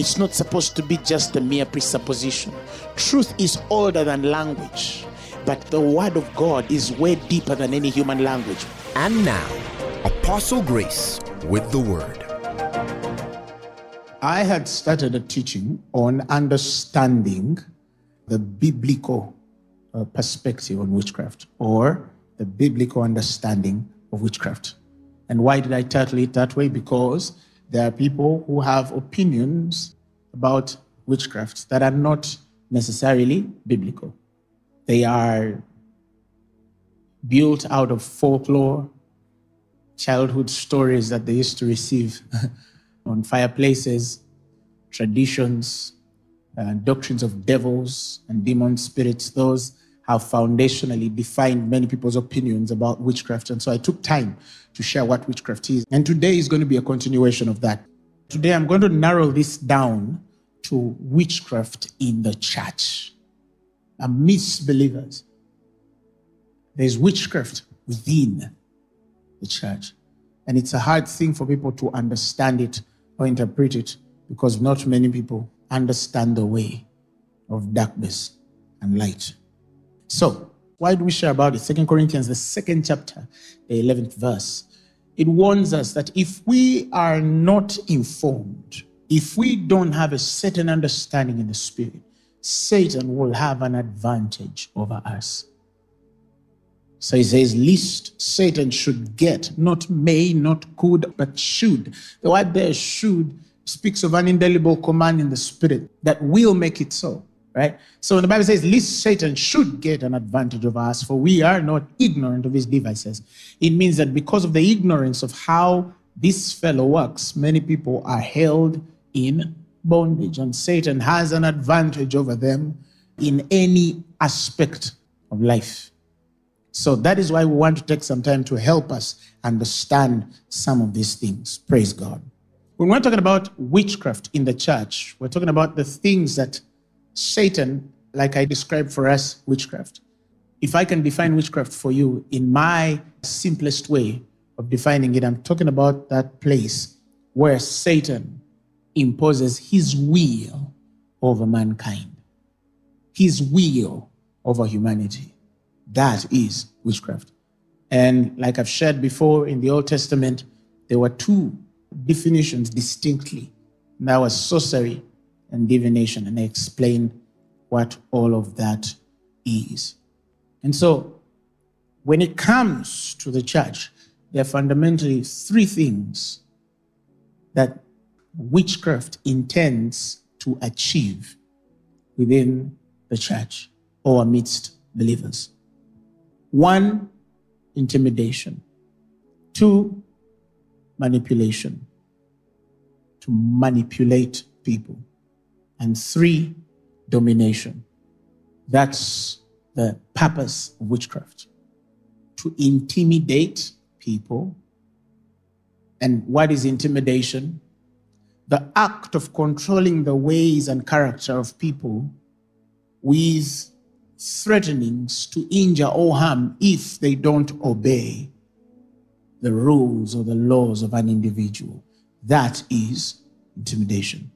It's not supposed to be just a mere presupposition. Truth is older than language, but the word of God is way deeper than any human language. And now, Apostle Grace with the word. I had started a teaching on understanding the biblical uh, perspective on witchcraft or the biblical understanding of witchcraft. And why did I title it that way? Because there are people who have opinions about witchcraft that are not necessarily biblical. They are built out of folklore, childhood stories that they used to receive on fireplaces, traditions, uh, doctrines of devils and demon spirits. Those have foundationally defined many people's opinions about witchcraft. And so I took time to share what witchcraft is. And today is going to be a continuation of that. Today I'm going to narrow this down to witchcraft in the church amidst believers. There's witchcraft within the church. And it's a hard thing for people to understand it or interpret it because not many people understand the way of darkness and light. So, why do we share about it? Second Corinthians, the second chapter, the 11th verse. It warns us that if we are not informed, if we don't have a certain understanding in the spirit, Satan will have an advantage over us. So he says, least Satan should get, not may, not could, but should. The word there, should, speaks of an indelible command in the spirit that will make it so right? So when the Bible says, least Satan should get an advantage of us, for we are not ignorant of his devices. It means that because of the ignorance of how this fellow works, many people are held in bondage, and Satan has an advantage over them in any aspect of life. So that is why we want to take some time to help us understand some of these things. Praise God. When we're talking about witchcraft in the church, we're talking about the things that Satan, like I described for us, witchcraft. If I can define witchcraft for you in my simplest way of defining it, I'm talking about that place where Satan imposes his will over mankind, his will over humanity. That is witchcraft. And like I've shared before in the Old Testament, there were two definitions distinctly. And that was sorcery and divination, and I explain what all of that is. And so, when it comes to the church, there are fundamentally three things that witchcraft intends to achieve within the church or amidst believers. One, intimidation. Two, manipulation. To manipulate people. And three, domination. That's the purpose of witchcraft to intimidate people. And what is intimidation? The act of controlling the ways and character of people with threatenings to injure or harm if they don't obey the rules or the laws of an individual. That is intimidation.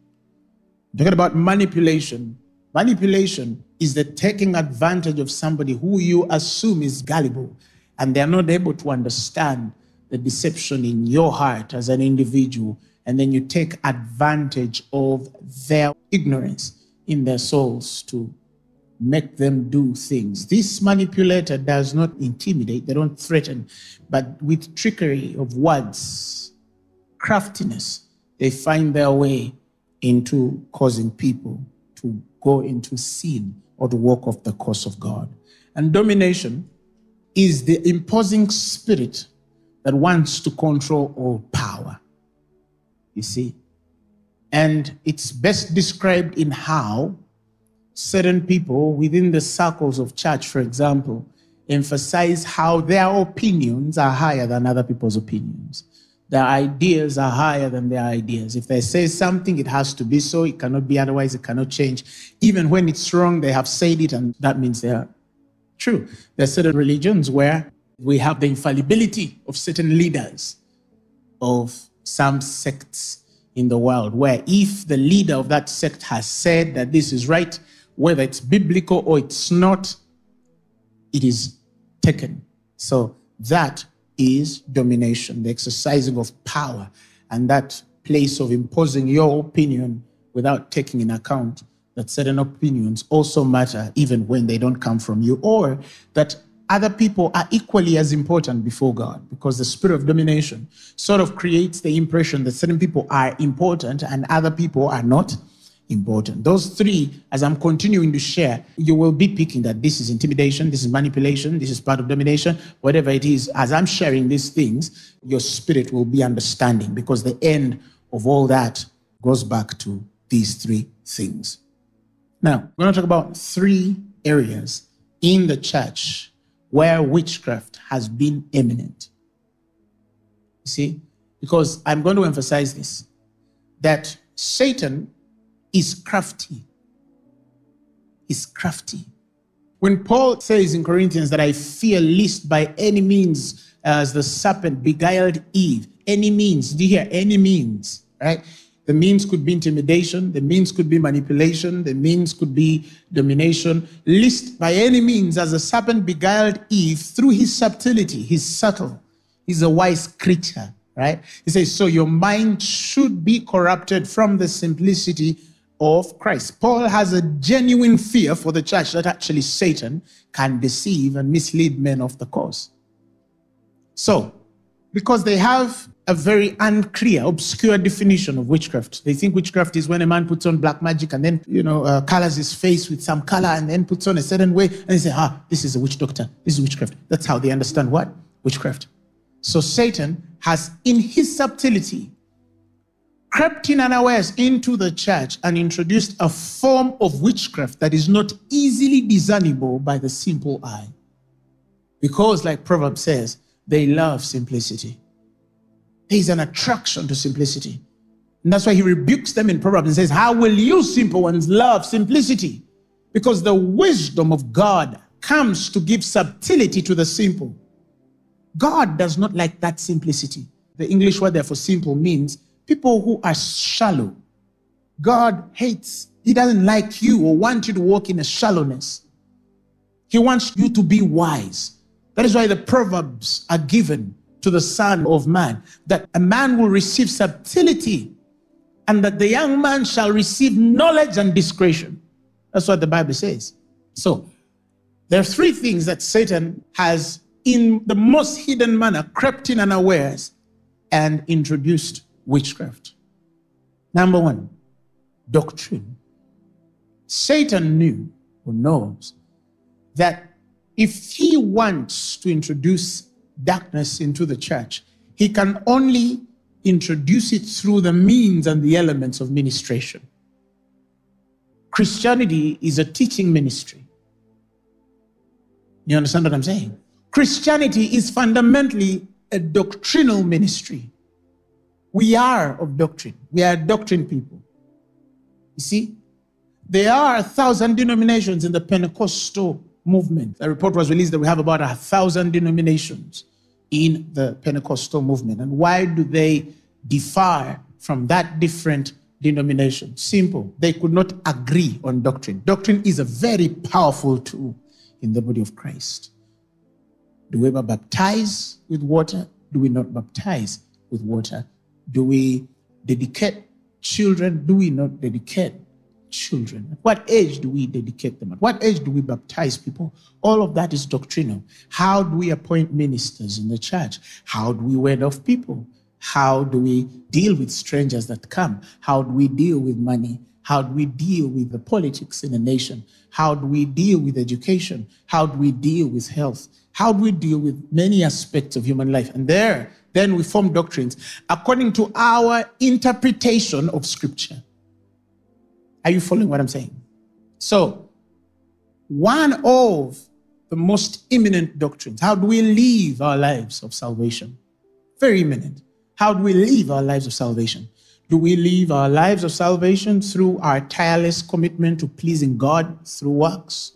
Talking about manipulation. Manipulation is the taking advantage of somebody who you assume is gullible and they're not able to understand the deception in your heart as an individual. And then you take advantage of their ignorance in their souls to make them do things. This manipulator does not intimidate, they don't threaten, but with trickery of words, craftiness, they find their way into causing people to go into sin or to walk off the course of God. And domination is the imposing spirit that wants to control all power. You see? And it's best described in how certain people within the circles of church, for example, emphasize how their opinions are higher than other people's opinions. Their ideas are higher than their ideas. If they say something, it has to be so. It cannot be otherwise. It cannot change. Even when it's wrong, they have said it, and that means they are true. There are certain religions where we have the infallibility of certain leaders of some sects in the world, where if the leader of that sect has said that this is right, whether it's biblical or it's not, it is taken. So that is domination, the exercising of power, and that place of imposing your opinion without taking in account that certain opinions also matter even when they don't come from you, or that other people are equally as important before God because the spirit of domination sort of creates the impression that certain people are important and other people are not important. Those three, as I'm continuing to share, you will be picking that this is intimidation, this is manipulation, this is part of domination, whatever it is. As I'm sharing these things, your spirit will be understanding because the end of all that goes back to these three things. Now, we're going to talk about three areas in the church where witchcraft has been eminent. You see, because I'm going to emphasize this that Satan is crafty. Is crafty. When Paul says in Corinthians that I fear least by any means as the serpent beguiled Eve, any means, do you hear? Any means, right? The means could be intimidation, the means could be manipulation, the means could be domination. Least by any means as the serpent beguiled Eve through his subtlety, he's subtle, he's a wise creature, right? He says, So your mind should be corrupted from the simplicity of Christ. Paul has a genuine fear for the church that actually Satan can deceive and mislead men off the course. So, because they have a very unclear, obscure definition of witchcraft. They think witchcraft is when a man puts on black magic and then, you know, uh, colors his face with some color and then puts on a certain way and they say, ah, this is a witch doctor. This is witchcraft. That's how they understand what? Witchcraft. So Satan has, in his subtlety, crept in unawares into the church and introduced a form of witchcraft that is not easily discernible by the simple eye. Because, like Proverbs says, they love simplicity. There is an attraction to simplicity. And that's why he rebukes them in Proverbs and says, How will you, simple ones, love simplicity? Because the wisdom of God comes to give subtlety to the simple. God does not like that simplicity. The English word there for simple means people who are shallow. God hates, He doesn't like you or want you to walk in a shallowness. He wants you to be wise. That is why the Proverbs are given to the Son of Man, that a man will receive subtlety and that the young man shall receive knowledge and discretion. That's what the Bible says. So, there are three things that Satan has, in the most hidden manner, crept in unawares and introduced witchcraft. Number one, doctrine. Satan knew or knows that if he wants to introduce darkness into the church, he can only introduce it through the means and the elements of ministration. Christianity is a teaching ministry. You understand what I'm saying? Christianity is fundamentally a doctrinal ministry. We are of doctrine. We are doctrine people. You see, there are a thousand denominations in the Pentecostal movement. A report was released that we have about a thousand denominations in the Pentecostal movement. And why do they differ from that different denomination? Simple. They could not agree on doctrine. Doctrine is a very powerful tool in the body of Christ. Do we baptize with water? Do we not baptize with water? Do we dedicate children? Do we not dedicate children? At what age do we dedicate them? At what age do we baptize people? All of that is doctrinal. How do we appoint ministers in the church? How do we wed off people? How do we deal with strangers that come? How do we deal with money? How do we deal with the politics in a nation? How do we deal with education? How do we deal with health? How do we deal with many aspects of human life? And there, then we form doctrines according to our interpretation of Scripture. Are you following what I'm saying? So, one of the most imminent doctrines. How do we live our lives of salvation? Very imminent. How do we live our lives of salvation? Do we live our lives of salvation through our tireless commitment to pleasing God through works?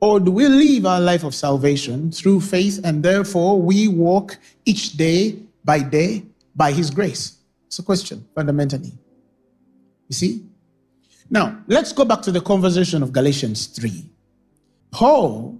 Or do we live our life of salvation through faith and therefore we walk each day by day by His grace? It's a question, fundamentally. You see? Now, let's go back to the conversation of Galatians 3. Paul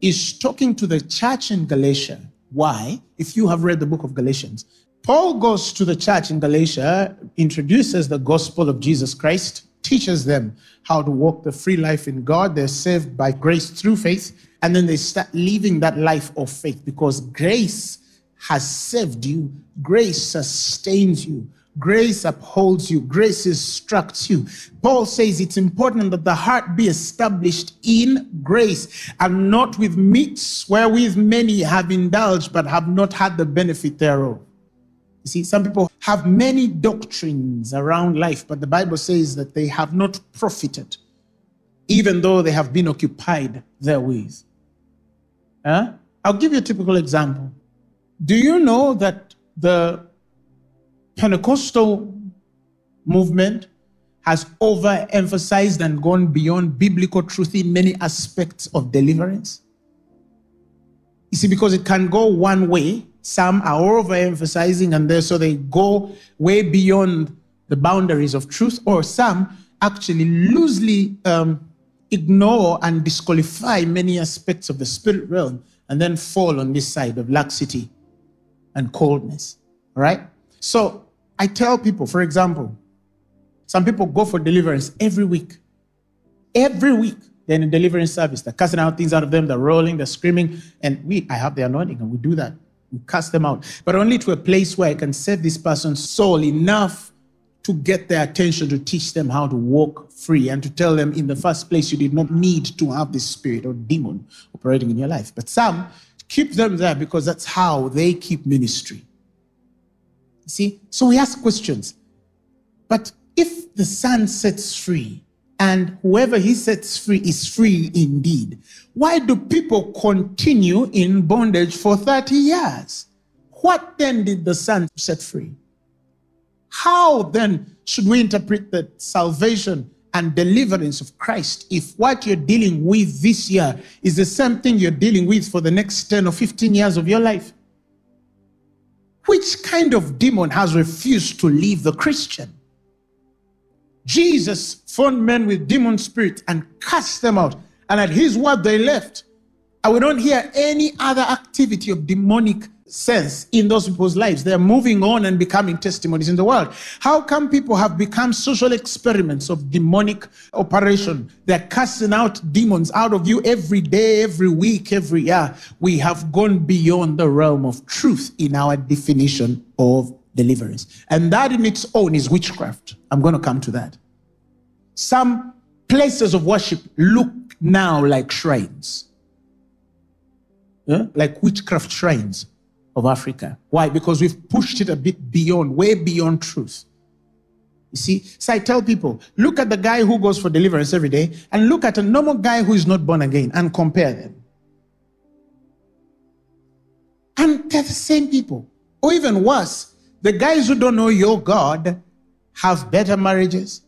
is talking to the church in Galatia. Why? If you have read the book of Galatians, Paul goes to the church in Galatia, introduces the gospel of Jesus Christ, teaches them how to walk the free life in God. They're saved by grace through faith, and then they start living that life of faith because grace has saved you, grace sustains you. Grace upholds you, grace instructs you. Paul says it's important that the heart be established in grace and not with meats wherewith many have indulged but have not had the benefit thereof. You see, some people have many doctrines around life, but the Bible says that they have not profited, even though they have been occupied therewith. Huh? I'll give you a typical example. Do you know that the Pentecostal movement has overemphasized and gone beyond biblical truth in many aspects of deliverance? You see, because it can go one way, some are overemphasizing and there, so they go way beyond the boundaries of truth, or some actually loosely um, ignore and disqualify many aspects of the spirit realm and then fall on this side of laxity and coldness. All right? So I tell people, for example, some people go for deliverance every week. Every week, they're in a deliverance service. They're casting out things out of them, they're rolling, they're screaming. And we, I have the anointing, and we do that. We cast them out. But only to a place where I can save this person's soul enough to get their attention to teach them how to walk free and to tell them in the first place you did not need to have this spirit or demon operating in your life. But some keep them there because that's how they keep ministry. See? So we ask questions. But if the Son sets free, and whoever he sets free is free indeed, why do people continue in bondage for 30 years? What then did the Son set free? How then should we interpret the salvation and deliverance of Christ if what you're dealing with this year is the same thing you're dealing with for the next 10 or 15 years of your life? Which kind of demon has refused to leave the Christian? Jesus found men with demon spirits and cast them out, and at his word they left. And we don't hear any other activity of demonic sense in those people's lives. They're moving on and becoming testimonies in the world. How come people have become social experiments of demonic operation? They're casting out demons out of you every day, every week, every year. We have gone beyond the realm of truth in our definition of deliverance. And that in its own is witchcraft. I'm going to come to that. Some places of worship look now like shrines. Like witchcraft shrines of Africa. Why? Because we've pushed it a bit beyond, way beyond truth. You see, so I tell people, look at the guy who goes for deliverance every day and look at a normal guy who is not born again and compare them. And they're the same people. Or even worse, the guys who don't know your God have better marriages,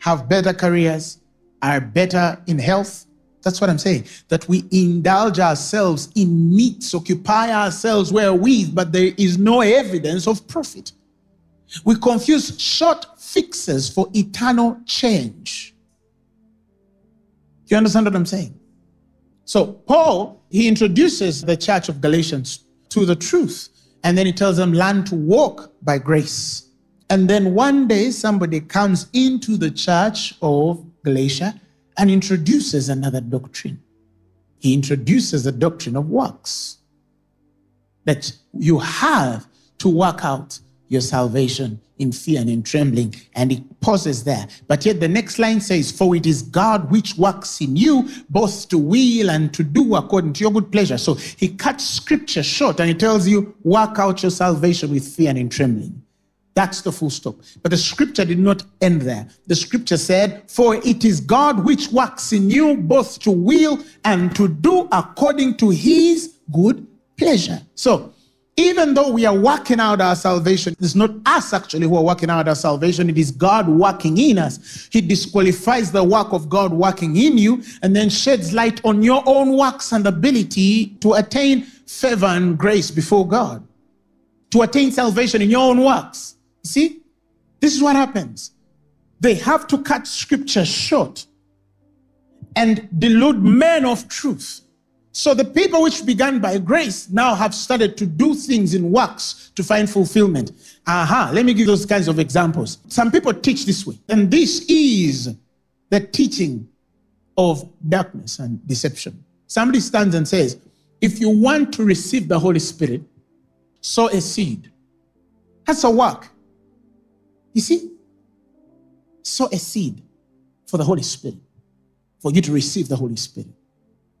have better careers, are better in health, that's what I'm saying. That we indulge ourselves in meats, occupy ourselves where we, but there is no evidence of profit. We confuse short fixes for eternal change. You understand what I'm saying? So, Paul, he introduces the church of Galatians to the truth, and then he tells them, learn to walk by grace. And then one day, somebody comes into the church of Galatia and introduces another doctrine. He introduces the doctrine of works that you have to work out your salvation in fear and in trembling. And it pauses there. But yet the next line says, For it is God which works in you both to will and to do according to your good pleasure. So he cuts scripture short and he tells you, Work out your salvation with fear and in trembling. That's the full stop. But the scripture did not end there. The scripture said, For it is God which works in you both to will and to do according to his good pleasure. So, even though we are working out our salvation, it's not us actually who are working out our salvation, it is God working in us. He disqualifies the work of God working in you and then sheds light on your own works and ability to attain favor and grace before God, to attain salvation in your own works. See, this is what happens. They have to cut scripture short and delude men of truth. So the people which began by grace now have started to do things in works to find fulfillment. Aha, let me give those kinds of examples. Some people teach this way, and this is the teaching of darkness and deception. Somebody stands and says, if you want to receive the Holy Spirit, sow a seed. That's a work. You see, sow a seed for the Holy Spirit, for you to receive the Holy Spirit.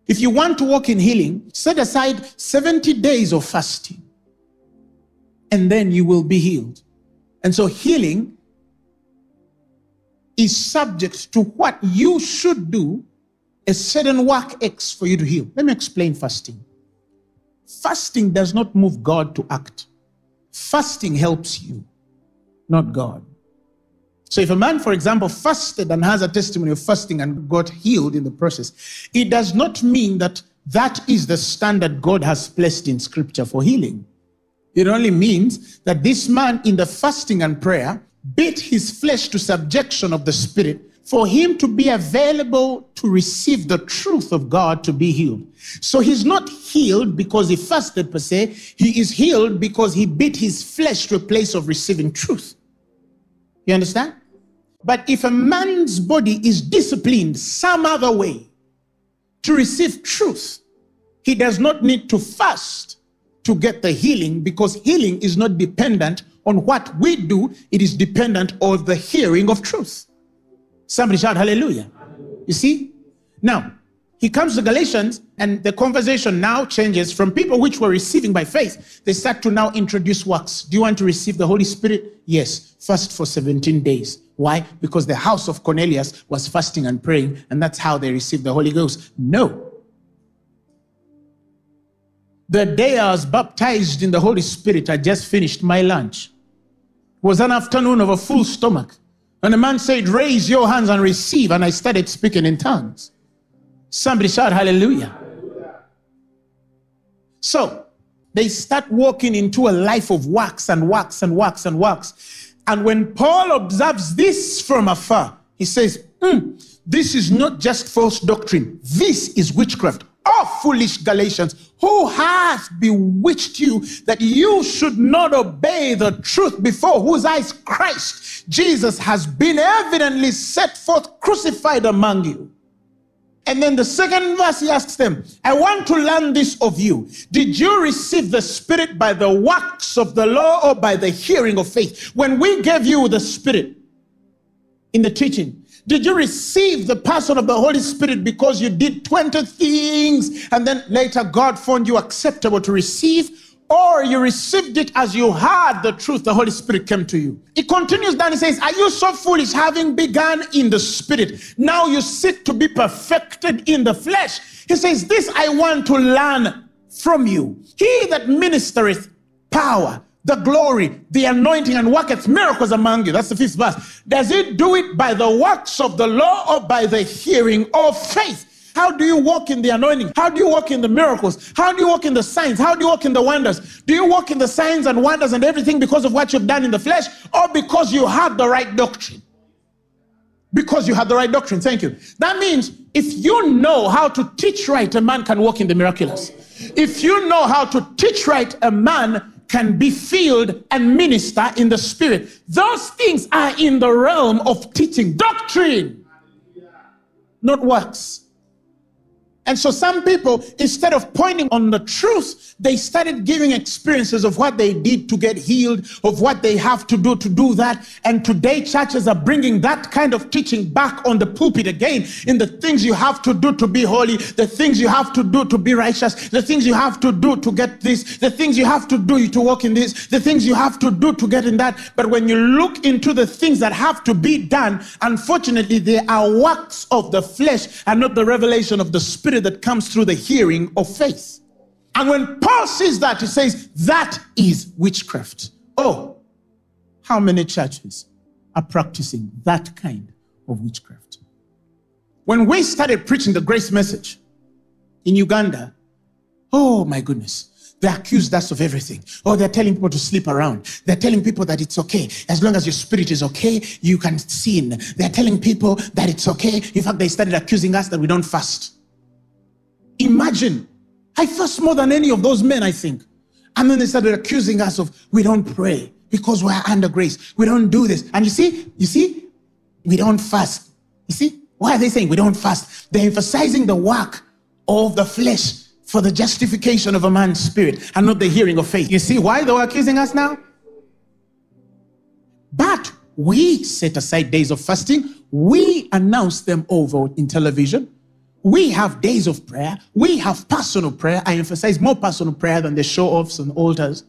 If you want to walk in healing, set aside 70 days of fasting, and then you will be healed. And so, healing is subject to what you should do, a certain work X for you to heal. Let me explain fasting. Fasting does not move God to act, fasting helps you not God. So if a man, for example, fasted and has a testimony of fasting and got healed in the process, it does not mean that that is the standard God has placed in scripture for healing. It only means that this man in the fasting and prayer beat his flesh to subjection of the spirit for him to be available to receive the truth of God to be healed. So he's not healed because he fasted per se. He is healed because he beat his flesh to a place of receiving truth. You understand? But if a man's body is disciplined some other way to receive truth, he does not need to fast to get the healing because healing is not dependent on what we do, it is dependent on the hearing of truth. Somebody shout hallelujah. You see? Now, he comes to Galatians, and the conversation now changes from people which were receiving by faith. They start to now introduce works. Do you want to receive the Holy Spirit? Yes. Fast for 17 days. Why? Because the house of Cornelius was fasting and praying, and that's how they received the Holy Ghost. No. The day I was baptized in the Holy Spirit, I just finished my lunch. It was an afternoon of a full stomach. And the man said, Raise your hands and receive. And I started speaking in tongues. Somebody shout hallelujah. So they start walking into a life of works and works and works and works. And when Paul observes this from afar, he says, mm, This is not just false doctrine, this is witchcraft. Oh, foolish Galatians, who has bewitched you that you should not obey the truth before whose eyes Christ Jesus has been evidently set forth crucified among you? And then the second verse, he asks them, I want to learn this of you. Did you receive the Spirit by the works of the law or by the hearing of faith? When we gave you the Spirit in the teaching, did you receive the person of the Holy Spirit because you did 20 things and then later God found you acceptable to receive? Or you received it as you heard the truth, the Holy Spirit came to you. It continues down, he says, Are you so foolish, having begun in the Spirit? Now you seek to be perfected in the flesh. He says, This I want to learn from you. He that ministereth power the glory, the anointing, and worketh miracles among you. That's the fifth verse. Does it do it by the works of the law or by the hearing of faith? How do you walk in the anointing? How do you walk in the miracles? How do you walk in the signs? How do you walk in the wonders? Do you walk in the signs and wonders and everything because of what you've done in the flesh or because you have the right doctrine? Because you have the right doctrine. Thank you. That means if you know how to teach right, a man can walk in the miraculous. If you know how to teach right, a man can be filled and minister in the spirit. Those things are in the realm of teaching doctrine, not works. And so some people, instead of pointing on the truth, they started giving experiences of what they did to get healed, of what they have to do to do that. And today churches are bringing that kind of teaching back on the pulpit again in the things you have to do to be holy, the things you have to do to be righteous, the things you have to do to get this, the things you have to do to walk in this, the things you have to do to get in that. But when you look into the things that have to be done, unfortunately, they are works of the flesh and not the revelation of the spirit that comes through the hearing of faith. And when Paul sees that, he says, that is witchcraft. Oh, how many churches are practicing that kind of witchcraft? When we started preaching the grace message in Uganda, oh my goodness, they accused us of everything. Oh, they're telling people to sleep around. They're telling people that it's okay. As long as your spirit is okay, you can sin. They're telling people that it's okay. In fact, they started accusing us that we don't fast. Imagine, I fast more than any of those men, I think. And then they started accusing us of we don't pray because we're under grace. We don't do this. And you see, you see, we don't fast. You see, why are they saying we don't fast? They're emphasizing the work of the flesh for the justification of a man's spirit and not the hearing of faith. You see why they were accusing us now? But we set aside days of fasting. We announce them over in television. We have days of prayer. We have personal prayer. I emphasize more personal prayer than the show offs and altars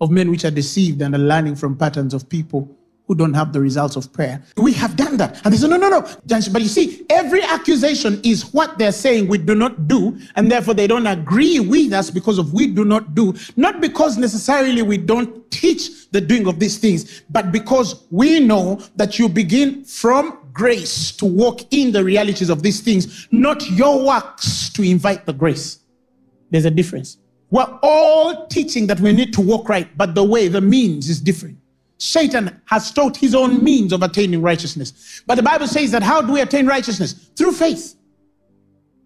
of men which are deceived and are learning from patterns of people who don't have the results of prayer. We have done that. And they say, no, no, no. But you see, every accusation is what they're saying we do not do, and therefore they don't agree with us because of we do not do. Not because necessarily we don't teach the doing of these things, but because we know that you begin from grace to walk in the realities of these things, not your works to invite the grace. There's a difference. We're all teaching that we need to walk right, but the way, the means is different. Satan has taught his own means of attaining righteousness. But the Bible says that how do we attain righteousness? Through faith.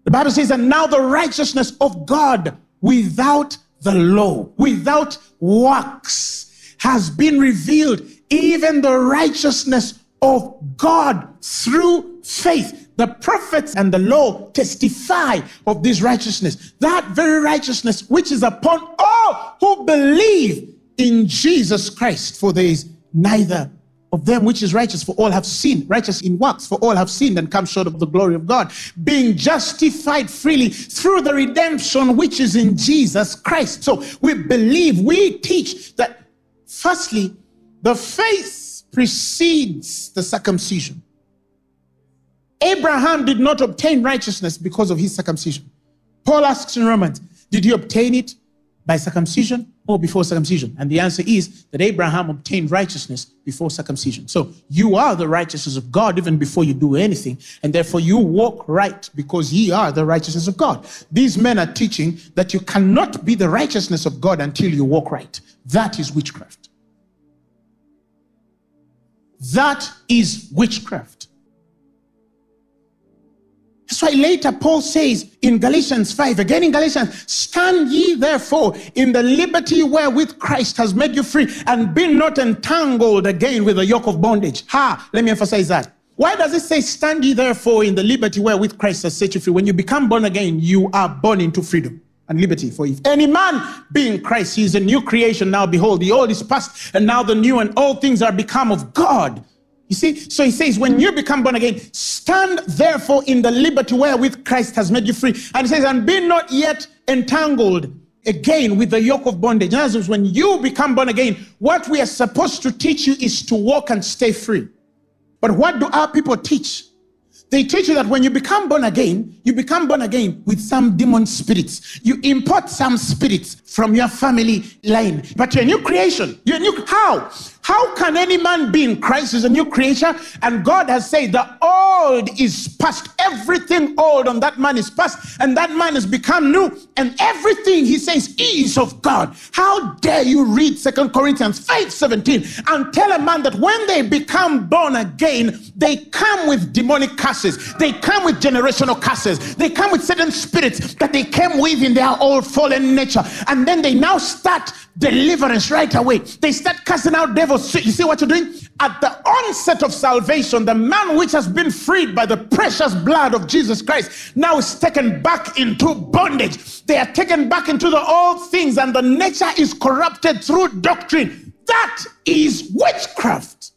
The Bible says that now the righteousness of God without the law, without works, has been revealed, even the righteousness of God through faith. The prophets and the law testify of this righteousness. That very righteousness which is upon all who believe in Jesus Christ, for there is neither of them which is righteous, for all have sinned, righteous in works, for all have sinned and come short of the glory of God, being justified freely through the redemption which is in Jesus Christ. So we believe, we teach that firstly, the faith precedes the circumcision. Abraham did not obtain righteousness because of his circumcision. Paul asks in Romans, did he obtain it by circumcision or before circumcision? And the answer is that Abraham obtained righteousness before circumcision. So you are the righteousness of God even before you do anything. And therefore you walk right because ye are the righteousness of God. These men are teaching that you cannot be the righteousness of God until you walk right. That is witchcraft. That is witchcraft. That's why later Paul says in Galatians 5, again in Galatians, stand ye therefore in the liberty wherewith Christ has made you free, and be not entangled again with the yoke of bondage. Ha! Let me emphasize that. Why does it say, stand ye therefore in the liberty wherewith Christ has set you free? When you become born again, you are born into freedom and liberty. For if any man be in Christ, he is a new creation. Now behold, the old is past, and now the new, and all things are become of God. You see, so he says, when you become born again, stand therefore in the liberty wherewith Christ has made you free. And he says, and be not yet entangled again with the yoke of bondage. In other words, when you become born again, what we are supposed to teach you is to walk and stay free. But what do our people teach? They teach you that when you become born again, you become born again with some demon spirits. You import some spirits from your family line. But you're a new creation. You're a new. How? How can any man be in Christ as a new creature? And God has said the old is past. Everything old on that man is past. And that man has become new. And everything he says is of God. How dare you read Second Corinthians 5 17 and tell a man that when they become born again, they come with demonic curses. They come with generational curses. They come with certain spirits that they came with in their old fallen nature. And then they now start deliverance right away. They start casting out devils you see what you're doing? At the onset of salvation, the man which has been freed by the precious blood of Jesus Christ now is taken back into bondage. They are taken back into the old things, and the nature is corrupted through doctrine. That is witchcraft.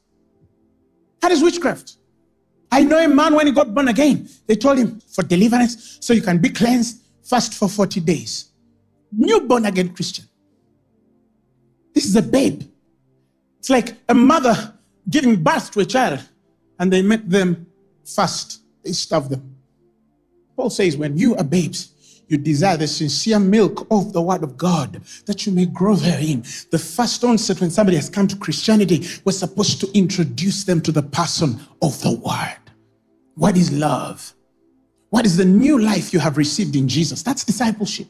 That is witchcraft. I know a man when he got born again, they told him for deliverance, so you can be cleansed, fast for 40 days. New born again Christian. This is a babe. It's like a mother giving birth to a child and they make them fast. They starve them. Paul says, when you are babes, you desire the sincere milk of the word of God that you may grow therein. The first onset when somebody has come to Christianity, we're supposed to introduce them to the person of the word. What is love? What is the new life you have received in Jesus? That's discipleship.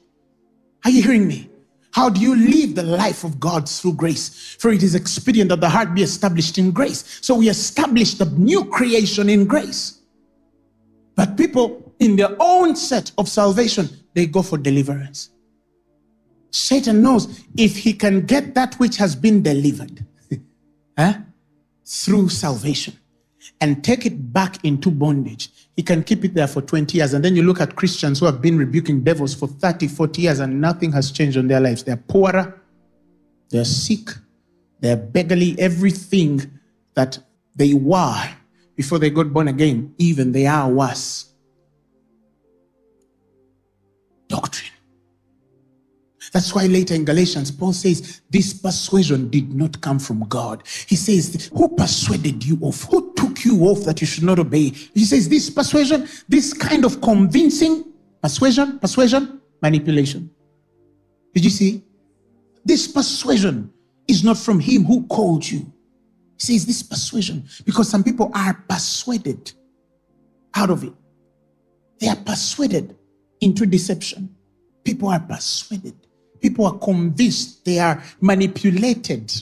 Are you hearing me? How do you live the life of God through grace? For it is expedient that the heart be established in grace. So we establish the new creation in grace. But people, in their own set of salvation, they go for deliverance. Satan knows if he can get that which has been delivered eh, through salvation and take it back into bondage, he can keep it there for 20 years. And then you look at Christians who have been rebuking devils for 30, 40 years and nothing has changed on their lives. They're poorer, they're sick, they're beggarly, everything that they were before they got born again, even they are worse. Doctrine. That's why later in Galatians, Paul says, This persuasion did not come from God. He says, Who persuaded you off? Who took you off that you should not obey? He says, This persuasion, this kind of convincing persuasion, persuasion, manipulation. Did you see? This persuasion is not from him who called you. He says, This persuasion, because some people are persuaded out of it. They are persuaded into deception. People are persuaded. People are convinced, they are manipulated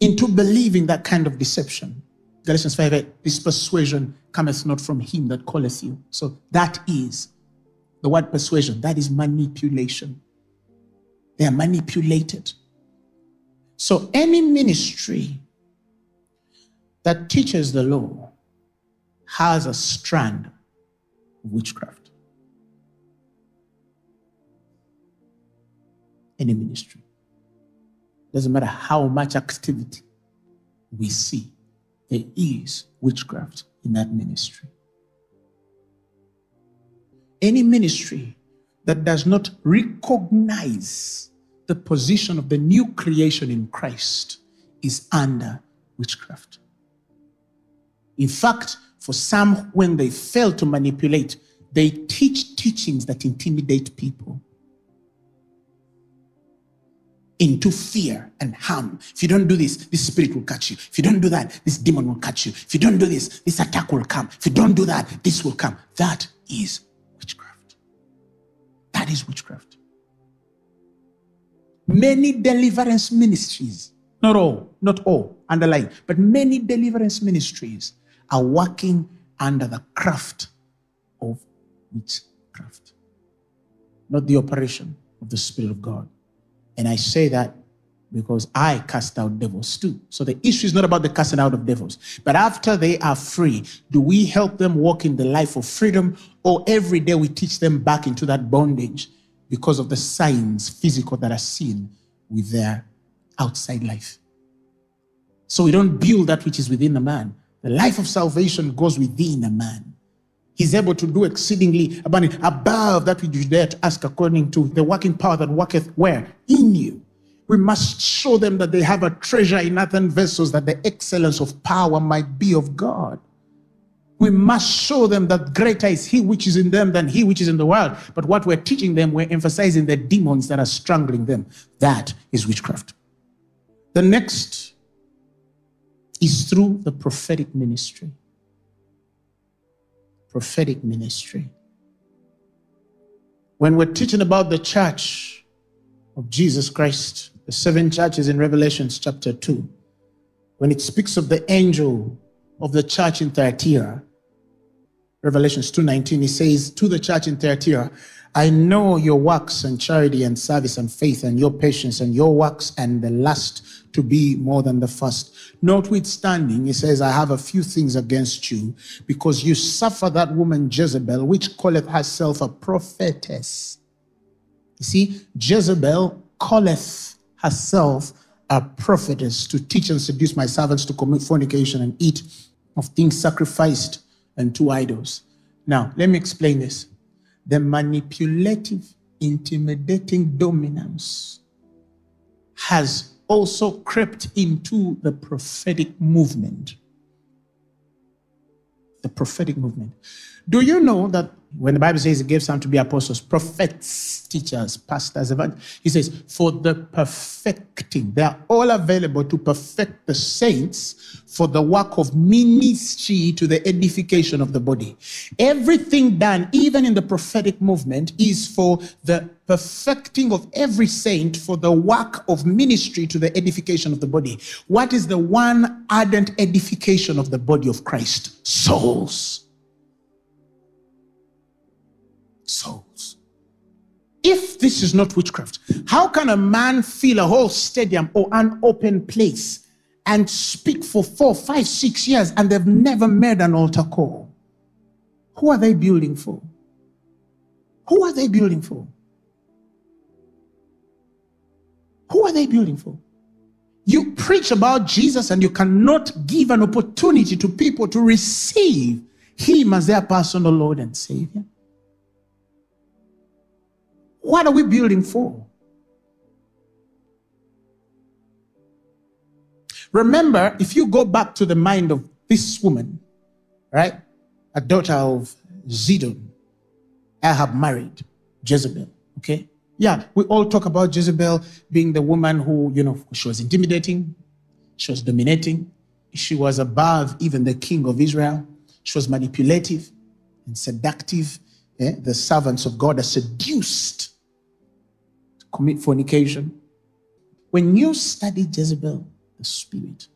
into believing that kind of deception. Galatians 5 8, this persuasion cometh not from him that calleth you. So that is the word persuasion, that is manipulation. They are manipulated. So any ministry that teaches the law has a strand of witchcraft. Any ministry. Doesn't matter how much activity we see, there is witchcraft in that ministry. Any ministry that does not recognize the position of the new creation in Christ is under witchcraft. In fact, for some, when they fail to manipulate, they teach teachings that intimidate people into fear and harm. If you don't do this, this spirit will catch you. If you don't do that, this demon will catch you. If you don't do this, this attack will come. If you don't do that, this will come. That is witchcraft. That is witchcraft. Many deliverance ministries, not all, not all, underline, but many deliverance ministries are working under the craft of witchcraft, not the operation of the Spirit of God. And I say that because I cast out devils too. So the issue is not about the casting out of devils. But after they are free, do we help them walk in the life of freedom or every day we teach them back into that bondage because of the signs, physical, that are seen with their outside life? So we don't build that which is within a man. The life of salvation goes within a man. He's able to do exceedingly abundant above that which you dare to ask according to the working power that worketh where? In you. We must show them that they have a treasure in earthen vessels, that the excellence of power might be of God. We must show them that greater is He which is in them than He which is in the world. But what we're teaching them, we're emphasizing the demons that are strangling them. That is witchcraft. The next is through the prophetic ministry prophetic ministry. When we're teaching about the church of Jesus Christ, the seven churches in Revelations chapter 2, when it speaks of the angel of the church in Thyatira, Revelations 2:19, he says to the church in Thyatira, I know your works and charity and service and faith and your patience and your works and the lust to be more than the first. Notwithstanding, he says, I have a few things against you because you suffer that woman Jezebel, which calleth herself a prophetess. You see, Jezebel calleth herself a prophetess to teach and seduce my servants to commit fornication and eat of things sacrificed unto idols. Now, let me explain this. The manipulative, intimidating dominance has also crept into the prophetic movement. The prophetic movement. Do you know that when the Bible says it gave some to be apostles, prophets, teachers, pastors, evangelists, he says, for the perfecting, they are all available to perfect the saints for the work of ministry to the edification of the body. Everything done, even in the prophetic movement, is for the perfecting of every saint for the work of ministry to the edification of the body. What is the one ardent edification of the body of Christ? Souls souls. If this is not witchcraft, how can a man fill a whole stadium or an open place and speak for four, five, six years and they've never made an altar call? Who are they building for? Who are they building for? Who are they building for? You preach about Jesus and you cannot give an opportunity to people to receive Him as their personal Lord and Savior. What are we building for? Remember, if you go back to the mind of this woman, right, a daughter of Zidon, Ahab married Jezebel, okay? Yeah, we all talk about Jezebel being the woman who, you know, she was intimidating, she was dominating, she was above even the king of Israel, she was manipulative and seductive. Eh? The servants of God are seduced commit fornication. When you study Jezebel, the spirit,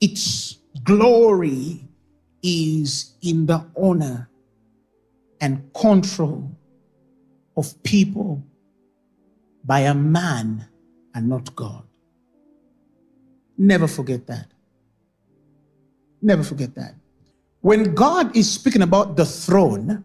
its glory is in the honor and control of people by a man and not God. Never forget that. Never forget that. When God is speaking about the throne,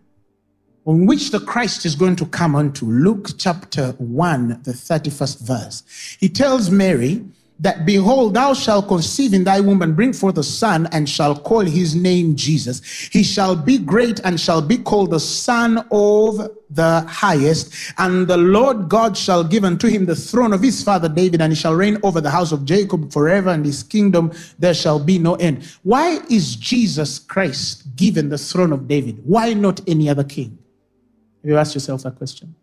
on which the Christ is going to come unto. Luke chapter 1, the 31st verse. He tells Mary that, Behold, thou shalt conceive in thy womb and bring forth a son, and shall call his name Jesus. He shall be great and shall be called the Son of the Highest. And the Lord God shall give unto him the throne of his father David, and he shall reign over the house of Jacob forever, and his kingdom there shall be no end. Why is Jesus Christ given the throne of David? Why not any other king? You asked yourself that question?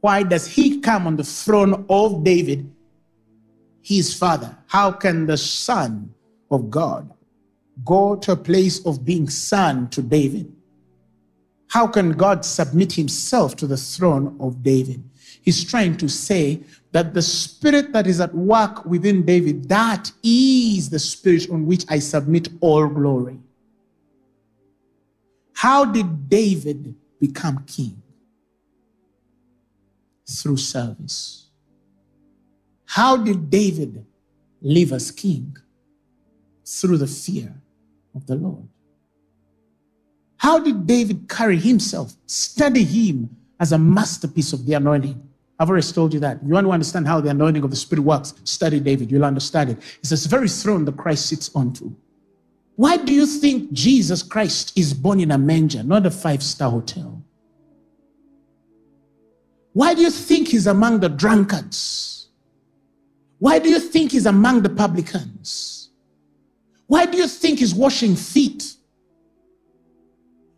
Why does he come on the throne of David, his father? How can the son of God go to a place of being son to David? How can God submit himself to the throne of David? He's trying to say that the spirit that is at work within David, that is the spirit on which I submit all glory. How did David become king through service. How did David live as king? Through the fear of the Lord. How did David carry himself, study him as a masterpiece of the anointing? I've already told you that. You want to understand how the anointing of the Spirit works? Study David. You'll understand it. It's this very throne that Christ sits onto. Why do you think Jesus Christ is born in a manger, not a five star hotel? Why do you think he's among the drunkards? Why do you think he's among the publicans? Why do you think he's washing feet?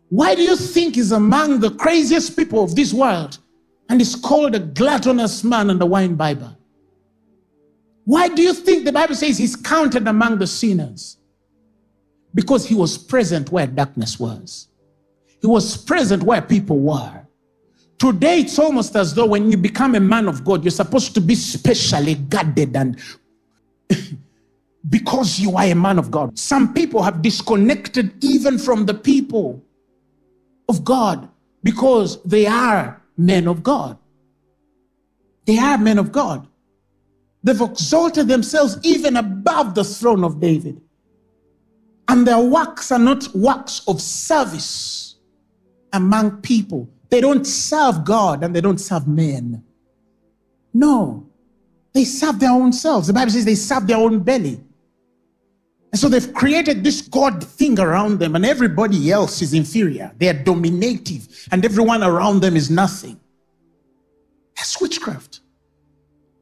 Why do you think he's among the craziest people of this world and is called a gluttonous man in the winebibber? Why do you think the Bible says he's counted among the sinners? Because he was present where darkness was. He was present where people were. Today, it's almost as though when you become a man of God, you're supposed to be specially guarded and because you are a man of God. Some people have disconnected even from the people of God because they are men of God. They are men of God. They've exalted themselves even above the throne of David. And their works are not works of service among people. They don't serve God and they don't serve men. No, they serve their own selves. The Bible says they serve their own belly. And so they've created this God thing around them, and everybody else is inferior. They are dominative, and everyone around them is nothing. That's witchcraft.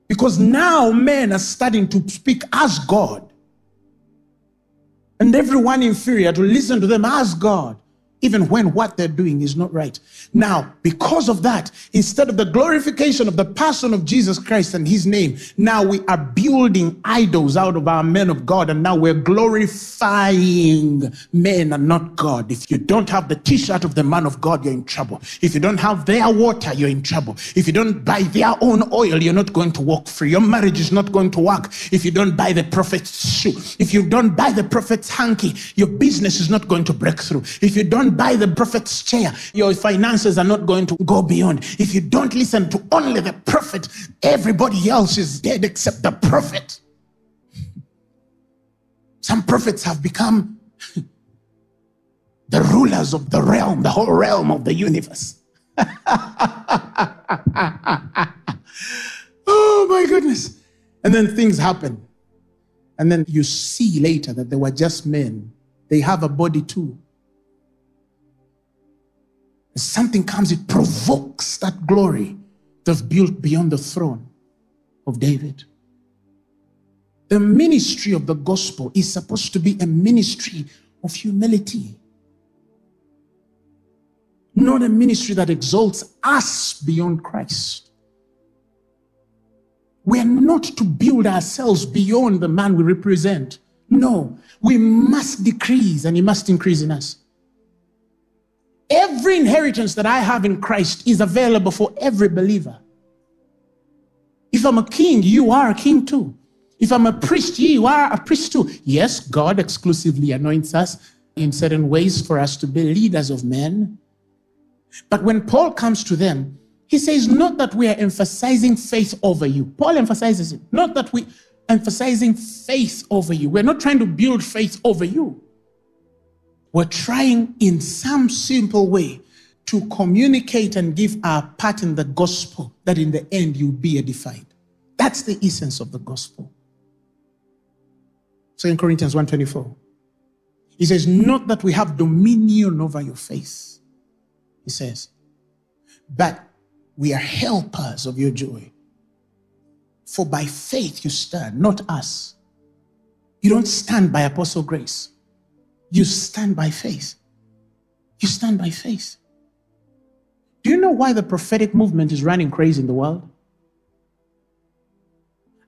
Because now men are starting to speak as God, and everyone inferior to listen to them as God even when what they're doing is not right. Now, because of that, instead of the glorification of the person of Jesus Christ and his name, now we are building idols out of our men of God, and now we're glorifying men and not God. If you don't have the t shirt of the man of God, you're in trouble. If you don't have their water, you're in trouble. If you don't buy their own oil, you're not going to walk free. Your marriage is not going to work if you don't buy the prophet's shoe. If you don't buy the prophet's hanky, your business is not going to break through. If you don't buy the prophet's chair, your finances are not going to go beyond. If you don't listen to only the prophet, everybody else is dead except the prophet. Some prophets have become the rulers of the realm, the whole realm of the universe. oh my goodness. And then things happen. And then you see later that they were just men. They have a body too something comes, it provokes that glory that's built beyond the throne of David. The ministry of the gospel is supposed to be a ministry of humility, not a ministry that exalts us beyond Christ. We are not to build ourselves beyond the man we represent. No, we must decrease and he must increase in us. Every inheritance that I have in Christ is available for every believer. If I'm a king, you are a king too. If I'm a priest, you are a priest too. Yes, God exclusively anoints us in certain ways for us to be leaders of men. But when Paul comes to them, he says, not that we are emphasizing faith over you. Paul emphasizes it. Not that we emphasizing faith over you. We're not trying to build faith over you. We're trying in some simple way to communicate and give our part in the gospel that in the end you'll be edified. That's the essence of the gospel. In Corinthians 1:24, he says, Not that we have dominion over your faith, he says, but we are helpers of your joy. For by faith you stand, not us. You don't stand by apostle grace. You stand by faith. You stand by faith. Do you know why the prophetic movement is running crazy in the world?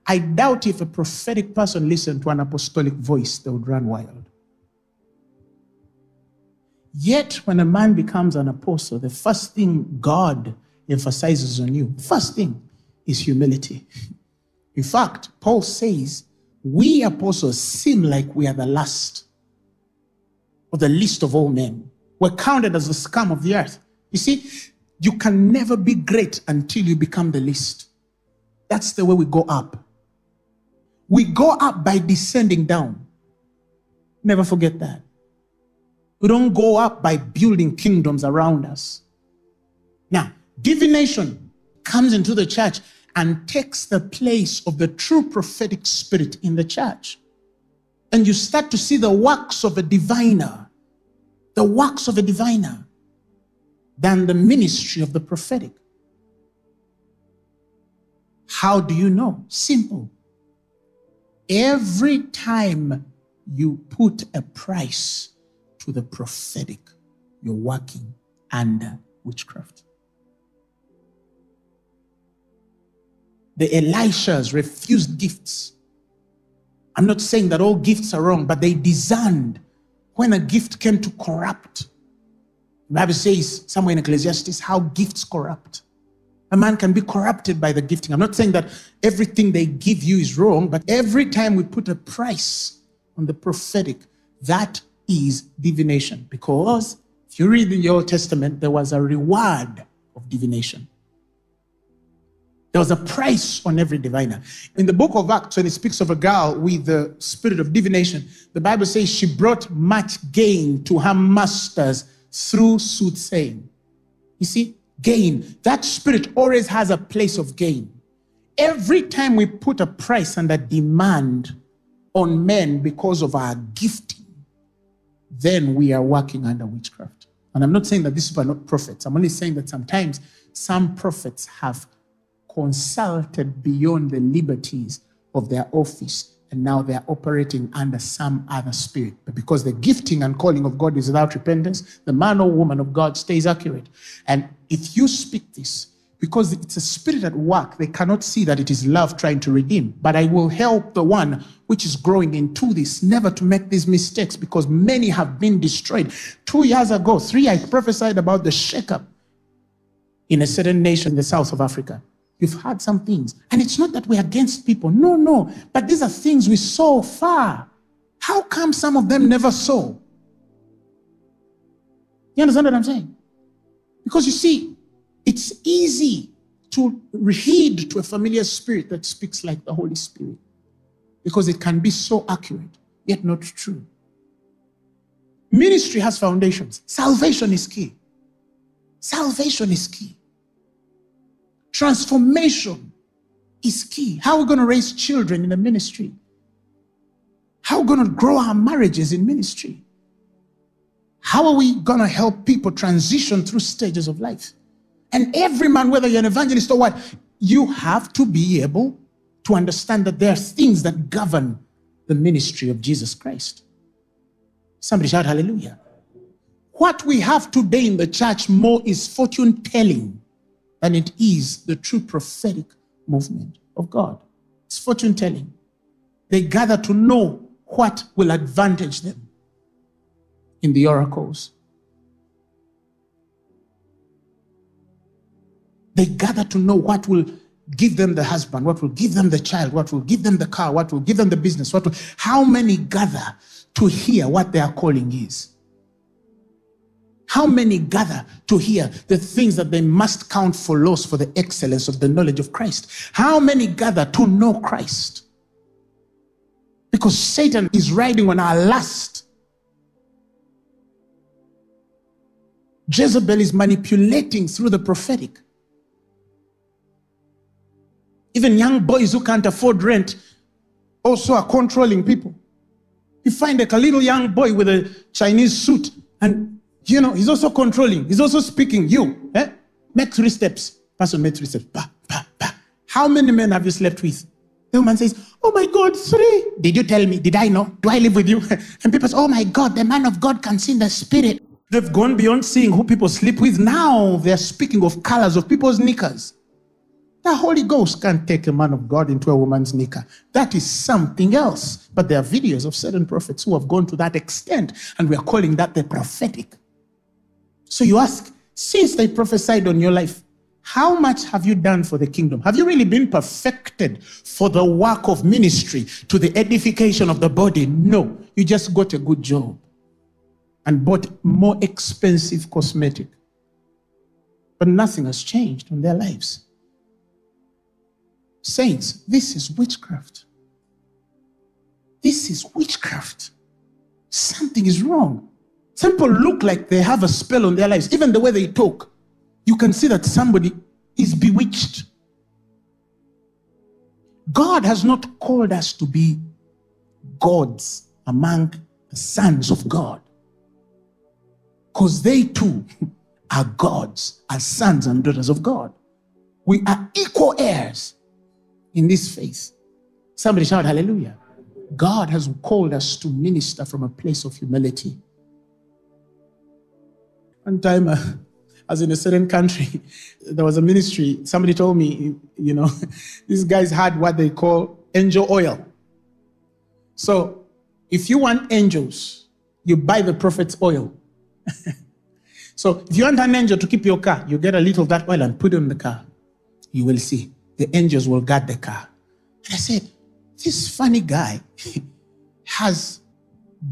I doubt if a prophetic person listened to an apostolic voice, they would run wild. Yet, when a man becomes an apostle, the first thing God emphasizes on you, first thing is humility. In fact, Paul says, we apostles seem like we are the last or the least of all men. We're counted as the scum of the earth. You see, you can never be great until you become the least. That's the way we go up. We go up by descending down. Never forget that. We don't go up by building kingdoms around us. Now, divination comes into the church and takes the place of the true prophetic spirit in the church and you start to see the works of a diviner, the works of a diviner, than the ministry of the prophetic. How do you know? Simple. Every time you put a price to the prophetic, you're working under witchcraft. The Elishas refused gifts I'm not saying that all gifts are wrong, but they discerned when a gift came to corrupt. The Bible says somewhere in Ecclesiastes how gifts corrupt. A man can be corrupted by the gifting. I'm not saying that everything they give you is wrong, but every time we put a price on the prophetic, that is divination. Because if you read in the Old Testament, there was a reward of divination. There was a price on every diviner. In the book of Acts, when it speaks of a girl with the spirit of divination, the Bible says she brought much gain to her masters through soothsaying. You see, gain. That spirit always has a place of gain. Every time we put a price and a demand on men because of our gifting, then we are working under witchcraft. And I'm not saying that these are not prophets. I'm only saying that sometimes some prophets have consulted beyond the liberties of their office and now they're operating under some other spirit. But because the gifting and calling of God is without repentance, the man or woman of God stays accurate. And if you speak this, because it's a spirit at work, they cannot see that it is love trying to redeem. But I will help the one which is growing into this never to make these mistakes because many have been destroyed. Two years ago, three, I prophesied about the shakeup in a certain nation in the south of Africa. You've heard some things. And it's not that we're against people. No, no. But these are things we saw far. How come some of them never saw? You understand what I'm saying? Because you see, it's easy to heed to a familiar spirit that speaks like the Holy Spirit because it can be so accurate, yet not true. Ministry has foundations. Salvation is key. Salvation is key. Transformation is key. How are we going to raise children in the ministry? How we going to grow our marriages in ministry? How are we going to help people transition through stages of life? And every man, whether you're an evangelist or what, you have to be able to understand that there are things that govern the ministry of Jesus Christ. Somebody shout hallelujah. What we have today in the church more is fortune telling than it is the true prophetic movement of God. It's fortune telling. They gather to know what will advantage them in the oracles. They gather to know what will give them the husband, what will give them the child, what will give them the car, what will give them the business, what will, how many gather to hear what their calling is? How many gather to hear the things that they must count for loss for the excellence of the knowledge of Christ? How many gather to know Christ? Because Satan is riding on our lust. Jezebel is manipulating through the prophetic. Even young boys who can't afford rent also are controlling people. You find like a little young boy with a Chinese suit and you know, he's also controlling. He's also speaking. You, eh? Make three steps. Person make three steps. Bah, bah, bah. How many men have you slept with? The woman says, Oh my God, three. Did you tell me? Did I know? Do I live with you? And people say, Oh my God, the man of God can see the spirit. They've gone beyond seeing who people sleep with. Now they're speaking of colors of people's knickers. The Holy Ghost can't take a man of God into a woman's knicker. That is something else. But there are videos of certain prophets who have gone to that extent, and we are calling that the prophetic. So you ask, since they prophesied on your life, how much have you done for the kingdom? Have you really been perfected for the work of ministry to the edification of the body? No, you just got a good job and bought more expensive cosmetic. But nothing has changed in their lives. Saints, this is witchcraft. This is witchcraft. Something is wrong. People look like they have a spell on their lives. Even the way they talk, you can see that somebody is bewitched. God has not called us to be gods among the sons of God. Because they too are gods, are sons and daughters of God. We are equal heirs in this faith. Somebody shout hallelujah. God has called us to minister from a place of humility. One time, uh, I was in a certain country, there was a ministry. Somebody told me, you know, these guys had what they call angel oil. So if you want angels, you buy the prophet's oil. so if you want an angel to keep your car, you get a little of that oil and put it in the car. You will see. The angels will guard the car. And I said, This funny guy has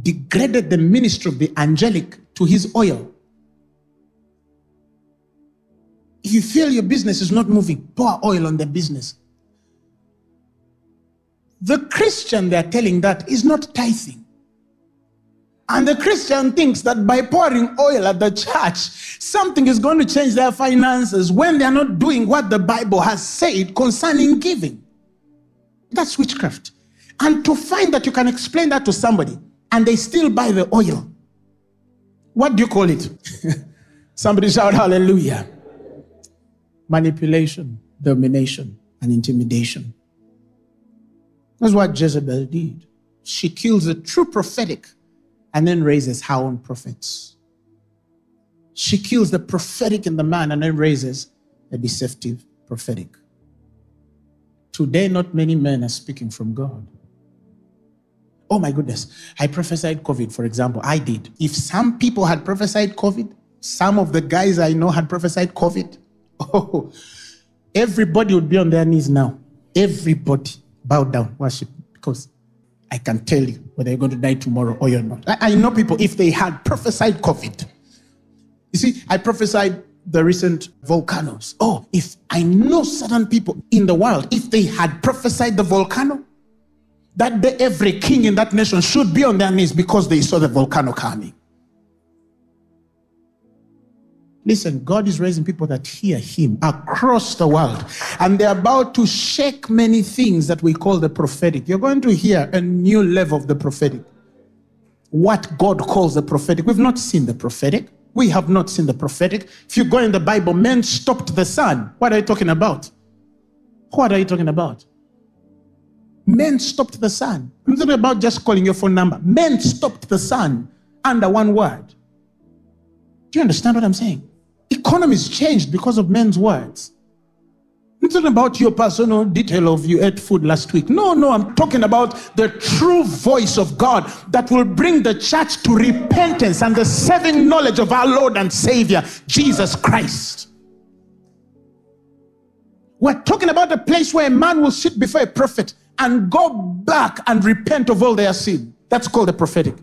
degraded the ministry of the angelic to his oil. You feel your business is not moving, pour oil on the business. The Christian they're telling that is not tithing. And the Christian thinks that by pouring oil at the church, something is going to change their finances when they're not doing what the Bible has said concerning giving. That's witchcraft. And to find that you can explain that to somebody and they still buy the oil, what do you call it? somebody shout hallelujah. Manipulation, domination, and intimidation. That's what Jezebel did. She kills the true prophetic and then raises her own prophets. She kills the prophetic in the man and then raises a deceptive prophetic. Today, not many men are speaking from God. Oh my goodness. I prophesied COVID, for example. I did. If some people had prophesied COVID, some of the guys I know had prophesied COVID, oh, everybody would be on their knees now. Everybody bow down, worship, because I can tell you whether you're going to die tomorrow or you're not. I, I know people, if they had prophesied COVID, you see, I prophesied the recent volcanoes. Oh, if I know certain people in the world, if they had prophesied the volcano, that day every king in that nation should be on their knees because they saw the volcano coming. Listen, God is raising people that hear Him across the world. And they're about to shake many things that we call the prophetic. You're going to hear a new level of the prophetic. What God calls the prophetic. We've not seen the prophetic. We have not seen the prophetic. If you go in the Bible, men stopped the sun. What are you talking about? What are you talking about? Men stopped the sun. I'm talking about just calling your phone number. Men stopped the sun under one word. Do you understand what I'm saying? Economies changed because of men's words. I'm talking about your personal detail of you ate food last week. No, no, I'm talking about the true voice of God that will bring the church to repentance and the saving knowledge of our Lord and Savior, Jesus Christ. We're talking about a place where a man will sit before a prophet and go back and repent of all their sin. That's called the prophetic,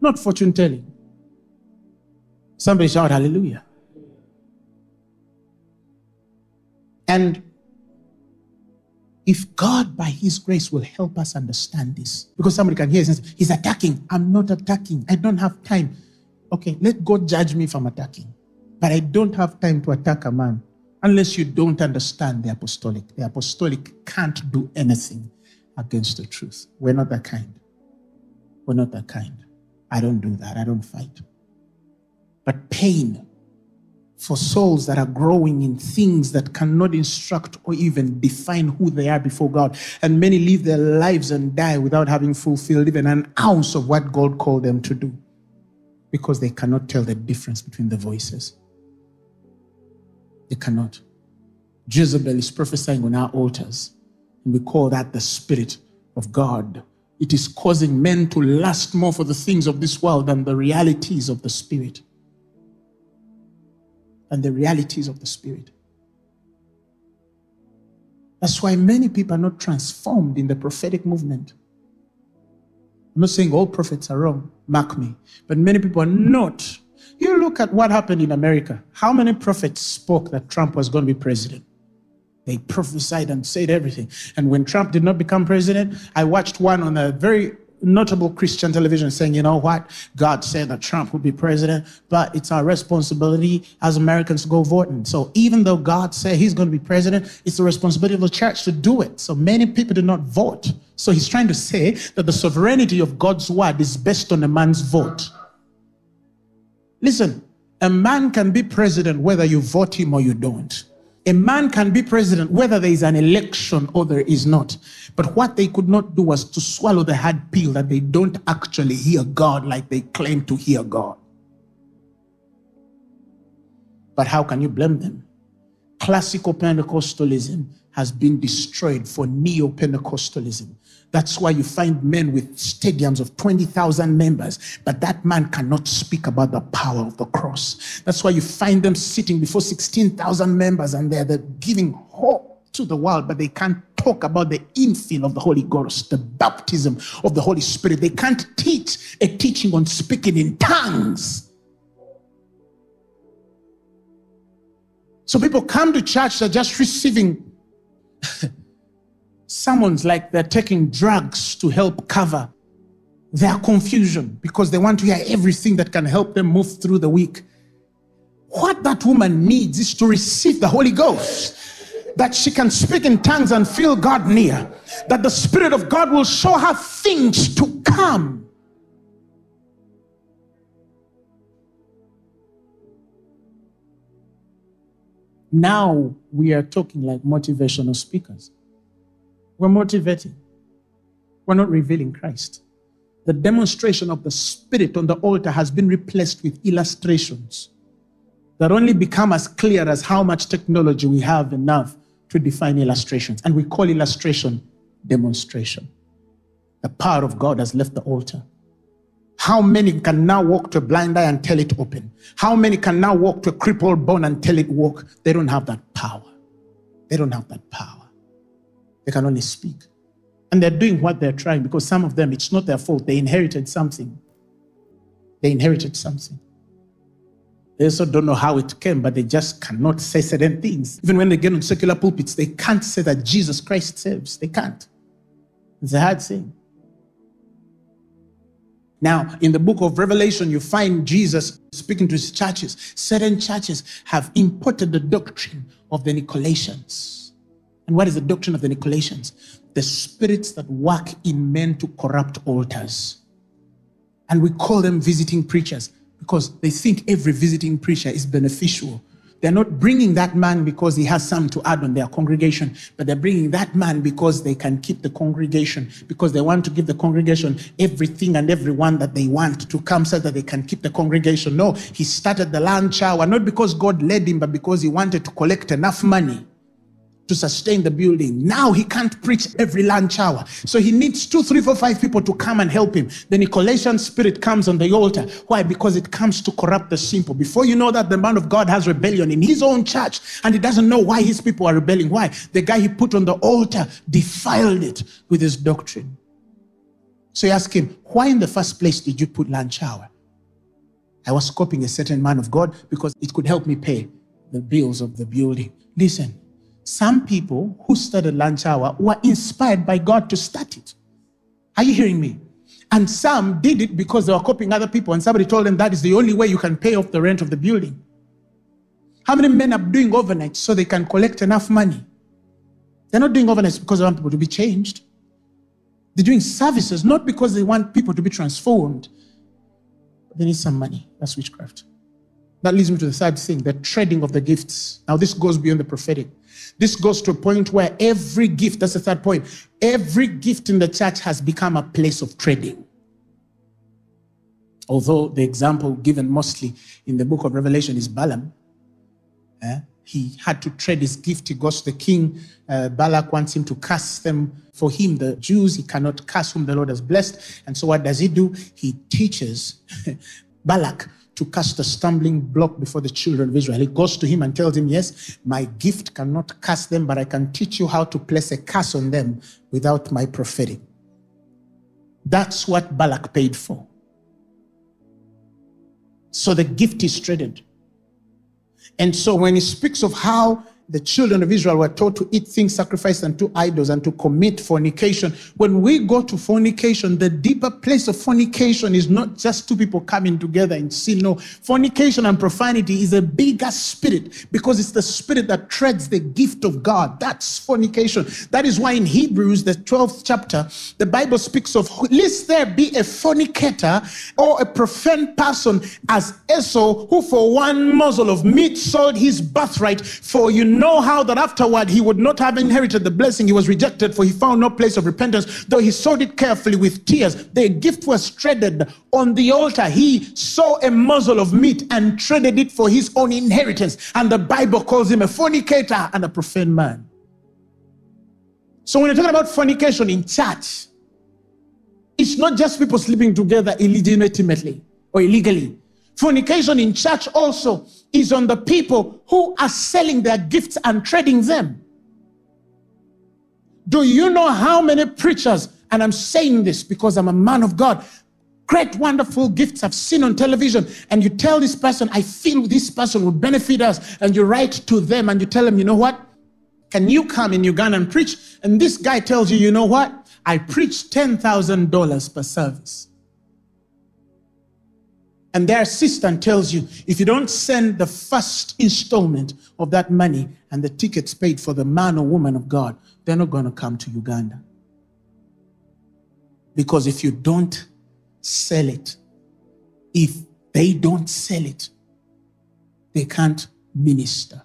not fortune telling. Somebody shout hallelujah. And if God, by His grace, will help us understand this, because somebody can hear He's attacking. I'm not attacking. I don't have time. Okay, let God judge me if I'm attacking. But I don't have time to attack a man unless you don't understand the apostolic. The apostolic can't do anything against the truth. We're not that kind. We're not that kind. I don't do that. I don't fight. But pain for souls that are growing in things that cannot instruct or even define who they are before God. And many live their lives and die without having fulfilled even an ounce of what God called them to do because they cannot tell the difference between the voices. They cannot. Jezebel is prophesying on our altars, and we call that the Spirit of God. It is causing men to lust more for the things of this world than the realities of the Spirit and the realities of the Spirit. That's why many people are not transformed in the prophetic movement. I'm not saying all prophets are wrong, mark me, but many people are not. You look at what happened in America. How many prophets spoke that Trump was going to be president? They prophesied and said everything. And when Trump did not become president, I watched one on a very notable Christian television saying, you know what? God said that Trump would be president, but it's our responsibility as Americans to go voting. So even though God said he's going to be president, it's the responsibility of the church to do it. So many people did not vote. So he's trying to say that the sovereignty of God's word is based on a man's vote. Listen, a man can be president whether you vote him or you don't. A man can be president whether there is an election or there is not. But what they could not do was to swallow the hard pill that they don't actually hear God like they claim to hear God. But how can you blame them? classical Pentecostalism has been destroyed for neo Pentecostalism. That's why you find men with stadiums of 20,000 members, but that man cannot speak about the power of the cross. That's why you find them sitting before 16,000 members and they're, they're giving hope to the world, but they can't talk about the infill of the Holy Ghost, the baptism of the Holy Spirit. They can't teach a teaching on speaking in tongues. So people come to church, they're just receiving Someone's like they're taking drugs to help cover their confusion because they want to hear everything that can help them move through the week. What that woman needs is to receive the Holy Ghost, that she can speak in tongues and feel God near, that the Spirit of God will show her things to come. Now we are talking like motivational speakers. We're motivating. We're not revealing Christ. The demonstration of the Spirit on the altar has been replaced with illustrations that only become as clear as how much technology we have enough to define illustrations. And we call illustration demonstration. The power of God has left the altar. How many can now walk to a blind eye and tell it open? How many can now walk to a crippled bone and tell it walk? They don't have that power. They don't have that power. They can only speak. And they're doing what they're trying because some of them, it's not their fault. They inherited something. They inherited something. They also don't know how it came, but they just cannot say certain things. Even when they get on secular pulpits, they can't say that Jesus Christ saves. They can't. It's a hard thing. Now, in the book of Revelation, you find Jesus speaking to his churches. Certain churches have imported the doctrine of the Nicolaitans. And what is the doctrine of the Nicolaitans? The spirits that work in men to corrupt altars. And we call them visiting preachers because they think every visiting preacher is beneficial. They're not bringing that man because he has something to add on their congregation, but they're bringing that man because they can keep the congregation, because they want to give the congregation everything and everyone that they want to come so that they can keep the congregation. No, he started the lunch hour, not because God led him, but because he wanted to collect enough money to sustain the building. Now he can't preach every lunch hour. So he needs two, three, four, five people to come and help him. The Nicolaitan spirit comes on the altar. Why? Because it comes to corrupt the simple. Before you know that, the man of God has rebellion in his own church and he doesn't know why his people are rebelling. Why? The guy he put on the altar defiled it with his doctrine. So you ask him, why in the first place did you put lunch hour? I was copying a certain man of God because it could help me pay the bills of the building. Listen, some people who started lunch hour were inspired by God to start it. Are you hearing me? And some did it because they were copying other people, and somebody told them that is the only way you can pay off the rent of the building. How many men are doing overnight so they can collect enough money? They're not doing overnight because they want people to be changed. They're doing services not because they want people to be transformed. They need some money. That's witchcraft. That leads me to the third thing the trading of the gifts. Now, this goes beyond the prophetic. This goes to a point where every gift, that's the third point, every gift in the church has become a place of trading. Although the example given mostly in the book of Revelation is Balaam, eh? he had to trade his gift. He goes to the king. Uh, Balak wants him to curse them. For him, the Jews, he cannot curse whom the Lord has blessed. And so, what does he do? He teaches Balak to cast a stumbling block before the children of Israel. He goes to him and tells him, Yes, my gift cannot cast them, but I can teach you how to place a curse on them without my prophetic. That's what Balak paid for. So the gift is traded. And so when he speaks of how the children of Israel were taught to eat things sacrificed unto idols and to commit fornication. When we go to fornication, the deeper place of fornication is not just two people coming together in sin. No, fornication and profanity is a bigger spirit because it's the spirit that treads the gift of God. That's fornication. That is why in Hebrews, the 12th chapter, the Bible speaks of lest there be a fornicator or a profane person as Esau, who for one morsel of meat sold his birthright for you know how that afterward he would not have inherited the blessing. He was rejected, for he found no place of repentance, though he sowed it carefully with tears. The gift was shredded on the altar. He saw a morsel of meat and traded it for his own inheritance. And the Bible calls him a fornicator and a profane man. So when you're talking about fornication in church, it's not just people sleeping together illegitimately or illegally. Fornication in church also is on the people who are selling their gifts and trading them. Do you know how many preachers, and I'm saying this because I'm a man of God, great, wonderful gifts I've seen on television, and you tell this person, I feel this person will benefit us, and you write to them and you tell them, you know what? Can you come in Uganda and preach? And this guy tells you, you know what? I preach $10,000 per service. And their assistant tells you if you don't send the first installment of that money and the tickets paid for the man or woman of God, they're not going to come to Uganda. Because if you don't sell it, if they don't sell it, they can't minister.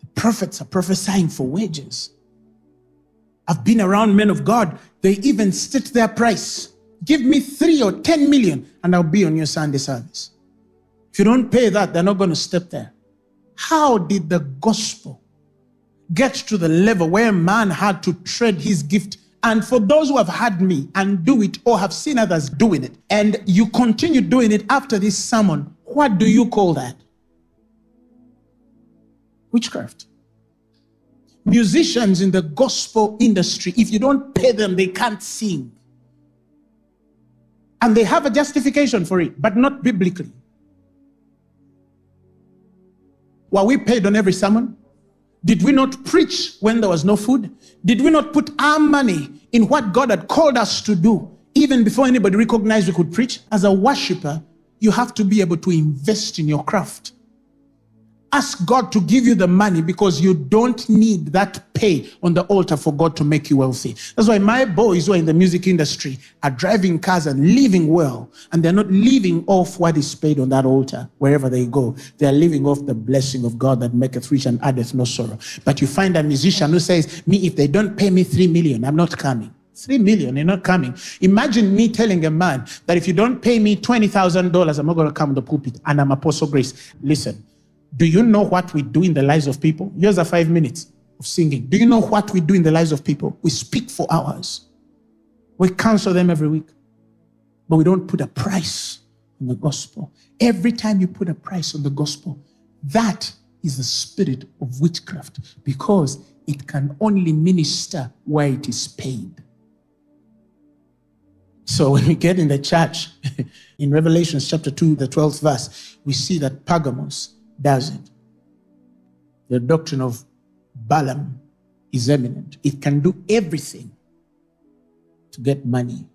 The prophets are prophesying for wages. I've been around men of God. They even state their price. Give me three or 10 million and I'll be on your Sunday service. If you don't pay that, they're not going to step there. How did the gospel get to the level where man had to trade his gift? And for those who have had me and do it or have seen others doing it, and you continue doing it after this sermon, what do you call that? Witchcraft musicians in the gospel industry, if you don't pay them, they can't sing. And they have a justification for it, but not biblically. Were we paid on every sermon? Did we not preach when there was no food? Did we not put our money in what God had called us to do, even before anybody recognized we could preach? As a worshiper, you have to be able to invest in your craft. Ask God to give you the money because you don't need that pay on the altar for God to make you wealthy. That's why my boys who are in the music industry are driving cars and living well, and they're not living off what is paid on that altar wherever they go. They're living off the blessing of God that maketh rich and addeth no sorrow. But you find a musician who says, Me, if they don't pay me three million, I'm not coming. Three million, you're not coming. Imagine me telling a man that if you don't pay me $20,000, I'm not going to come to the pulpit and I'm Apostle Grace. Listen, do you know what we do in the lives of people? Here's a five minutes of singing. Do you know what we do in the lives of people? We speak for hours. We counsel them every week. But we don't put a price on the gospel. Every time you put a price on the gospel, that is the spirit of witchcraft because it can only minister where it is paid. So when we get in the church, in Revelation chapter 2, the 12th verse, we see that Pergamos does it. The doctrine of Balaam is eminent. It can do everything to get money.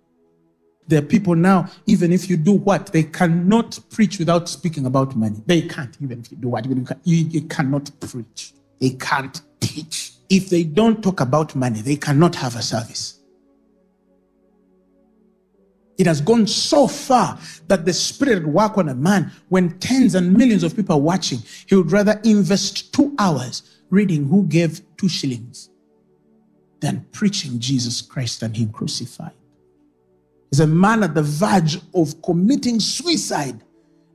There are people now, even if you do what, they cannot preach without speaking about money. They can't, even if you do what, you, you cannot preach. They can't teach. If they don't talk about money, they cannot have a service. It has gone so far that the spirit work on a man when tens and millions of people are watching. He would rather invest two hours reading who gave two shillings than preaching Jesus Christ and Him crucified. He's a man at the verge of committing suicide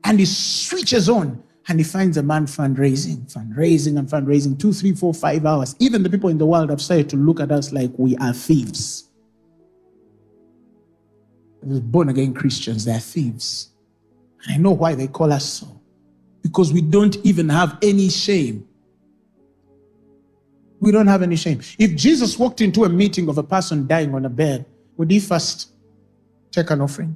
and he switches on and he finds a man fundraising, fundraising and fundraising two, three, four, five hours. Even the people in the world have started to look at us like we are thieves born again Christians, they're thieves. I know why they call us so. Because we don't even have any shame. We don't have any shame. If Jesus walked into a meeting of a person dying on a bed, would he first take an offering?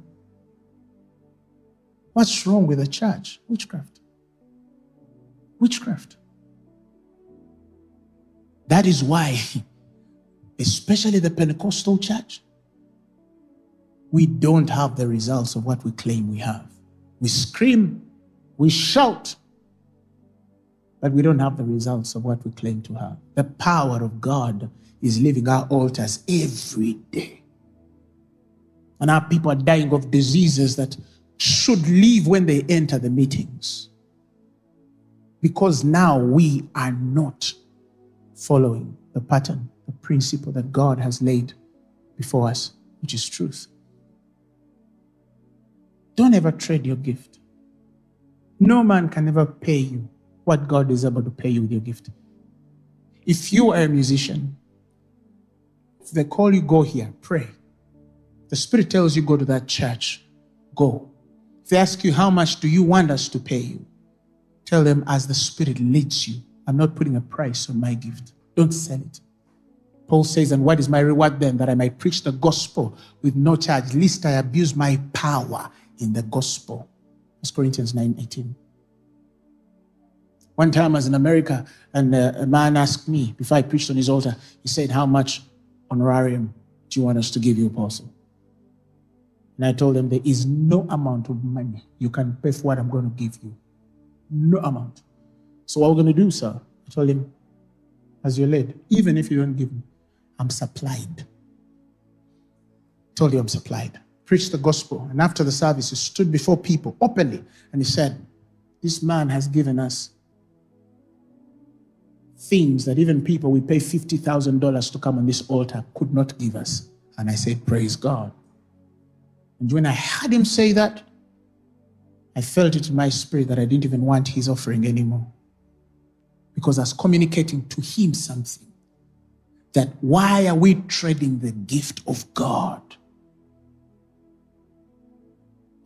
What's wrong with the church? Witchcraft. Witchcraft. That is why, especially the Pentecostal church, we don't have the results of what we claim we have. We scream, we shout, but we don't have the results of what we claim to have. The power of God is leaving our altars every day. And our people are dying of diseases that should leave when they enter the meetings. Because now we are not following the pattern, the principle that God has laid before us, which is truth. Don't ever trade your gift. No man can ever pay you what God is able to pay you with your gift. If you are a musician, if they call you, go here, pray. The Spirit tells you, go to that church, go. If they ask you, how much do you want us to pay you? Tell them, as the Spirit leads you. I'm not putting a price on my gift. Don't sell it. Paul says, And what is my reward then? That I might preach the gospel with no charge, lest I abuse my power in the gospel. That's Corinthians 9 18. One time I was in America, and uh, a man asked me before I preached on his altar, he said, How much honorarium do you want us to give you, Apostle? And I told him, There is no amount of money you can pay for what I'm going to give you. No amount. So, what we're going to do, sir? I told him, As you're led, even if you don't give me, I'm supplied. I told you I'm supplied preached the gospel. And after the service, he stood before people openly and he said, This man has given us things that even people we pay $50,000 to come on this altar could not give us. And I said, Praise God. And when I heard him say that, I felt it in my spirit that I didn't even want his offering anymore. Because I was communicating to him something that why are we trading the gift of God?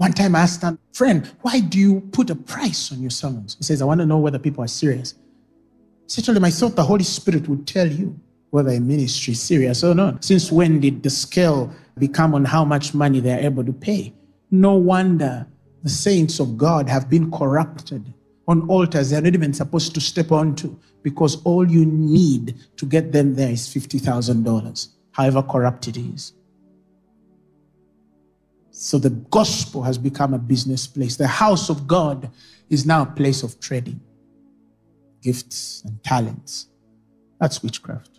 One time I asked a friend, why do you put a price on your sermons? He says, I want to know whether people are serious. I told him, I thought the Holy Spirit would tell you whether a ministry is serious or not. Since when did the scale become on how much money they are able to pay? No wonder the saints of God have been corrupted on altars they're not even supposed to step onto because all you need to get them there is $50,000, however corrupt it is. So the gospel has become a business place. The house of God is now a place of trading gifts and talents. That's witchcraft.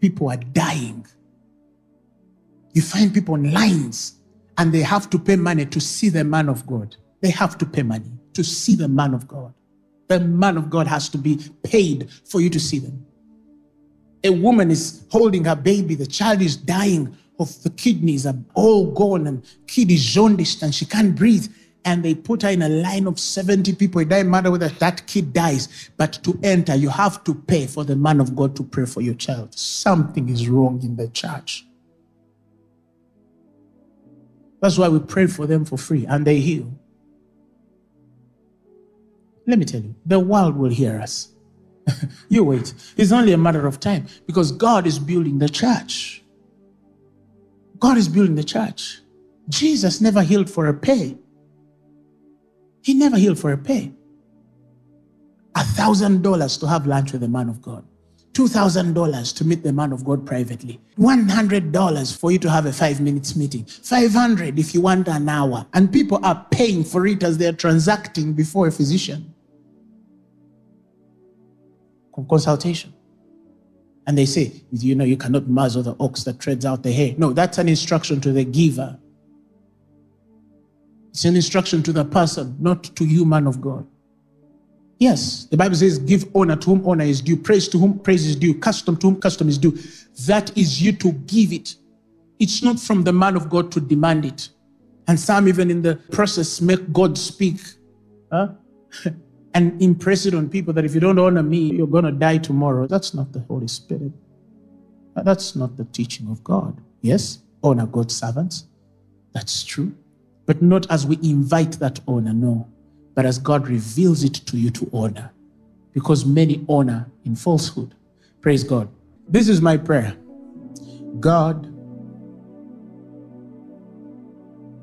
People are dying. You find people in lines and they have to pay money to see the man of God. They have to pay money to see the man of God. The man of God has to be paid for you to see them. A woman is holding her baby, the child is dying of the kidneys are all gone and kid is jaundiced and she can't breathe and they put her in a line of 70 people. It doesn't matter whether that kid dies, but to enter, you have to pay for the man of God to pray for your child. Something is wrong in the church. That's why we pray for them for free and they heal. Let me tell you, the world will hear us. you wait. It's only a matter of time because God is building the church. God is building the church. Jesus never healed for a pay. He never healed for a pay. A thousand dollars to have lunch with the man of God. Two thousand dollars to meet the man of God privately. One hundred dollars for you to have a five minutes meeting. Five hundred if you want an hour. And people are paying for it as they're transacting before a physician. Consultation. And they say, you know, you cannot muzzle the ox that treads out the hay. No, that's an instruction to the giver. It's an instruction to the person, not to you, man of God. Yes, the Bible says, give honor to whom honor is due, praise to whom praise is due, custom to whom custom is due. That is you to give it. It's not from the man of God to demand it. And some, even in the process, make God speak. Huh? and impress it on people that if you don't honor me, you're going to die tomorrow. That's not the Holy Spirit. That's not the teaching of God. Yes, honor God's servants. That's true. But not as we invite that honor, no. But as God reveals it to you to honor. Because many honor in falsehood. Praise God. This is my prayer. God,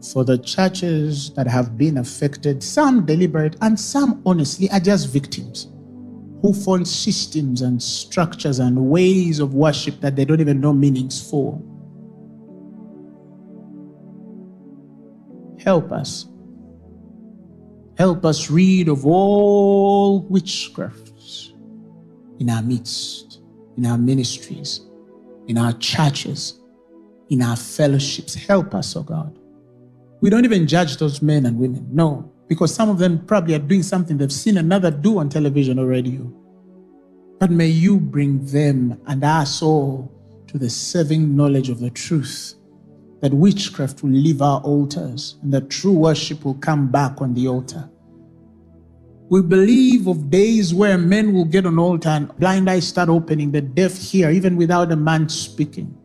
for the churches that have been affected, some deliberate and some honestly are just victims who form systems and structures and ways of worship that they don't even know meanings for. Help us. Help us read of all witchcrafts in our midst, in our ministries, in our churches, in our fellowships. Help us, oh God We don't even judge those men and women. No, because some of them probably are doing something they've seen another do on television or radio. But may you bring them and us all to the saving knowledge of the truth that witchcraft will leave our altars and that true worship will come back on the altar. We believe of days where men will get on altar and blind eyes start opening, the deaf hear, even without a man speaking.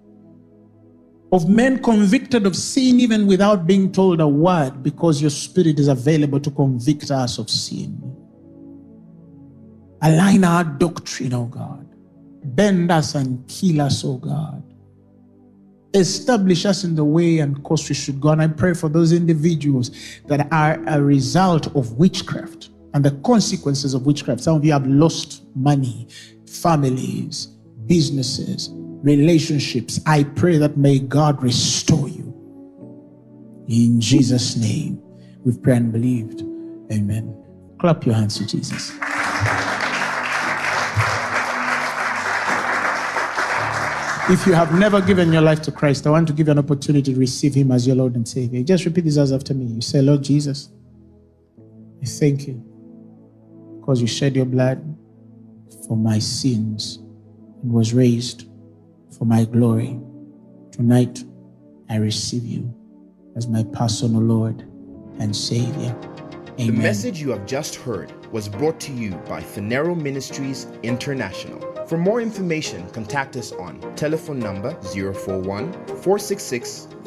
Of men convicted of sin, even without being told a word, because your spirit is available to convict us of sin. Align our doctrine, O oh God. Bend us and kill us, O oh God. Establish us in the way and course we should go. And I pray for those individuals that are a result of witchcraft and the consequences of witchcraft. Some of you have lost money, families, businesses, relationships. I pray that may God restore you. In Jesus' name, we've prayed and believed. Amen. Clap your hands to Jesus. If you have never given your life to Christ, I want to give you an opportunity to receive Him as your Lord and Savior. Just repeat these words after me. You say, Lord Jesus, I thank you because you shed your blood for my sins and was raised for my glory. Tonight, I receive you as my personal Lord and Savior. Amen. The message you have just heard was brought to you by Phaneroo Ministries International. For more information, contact us on telephone number 041 466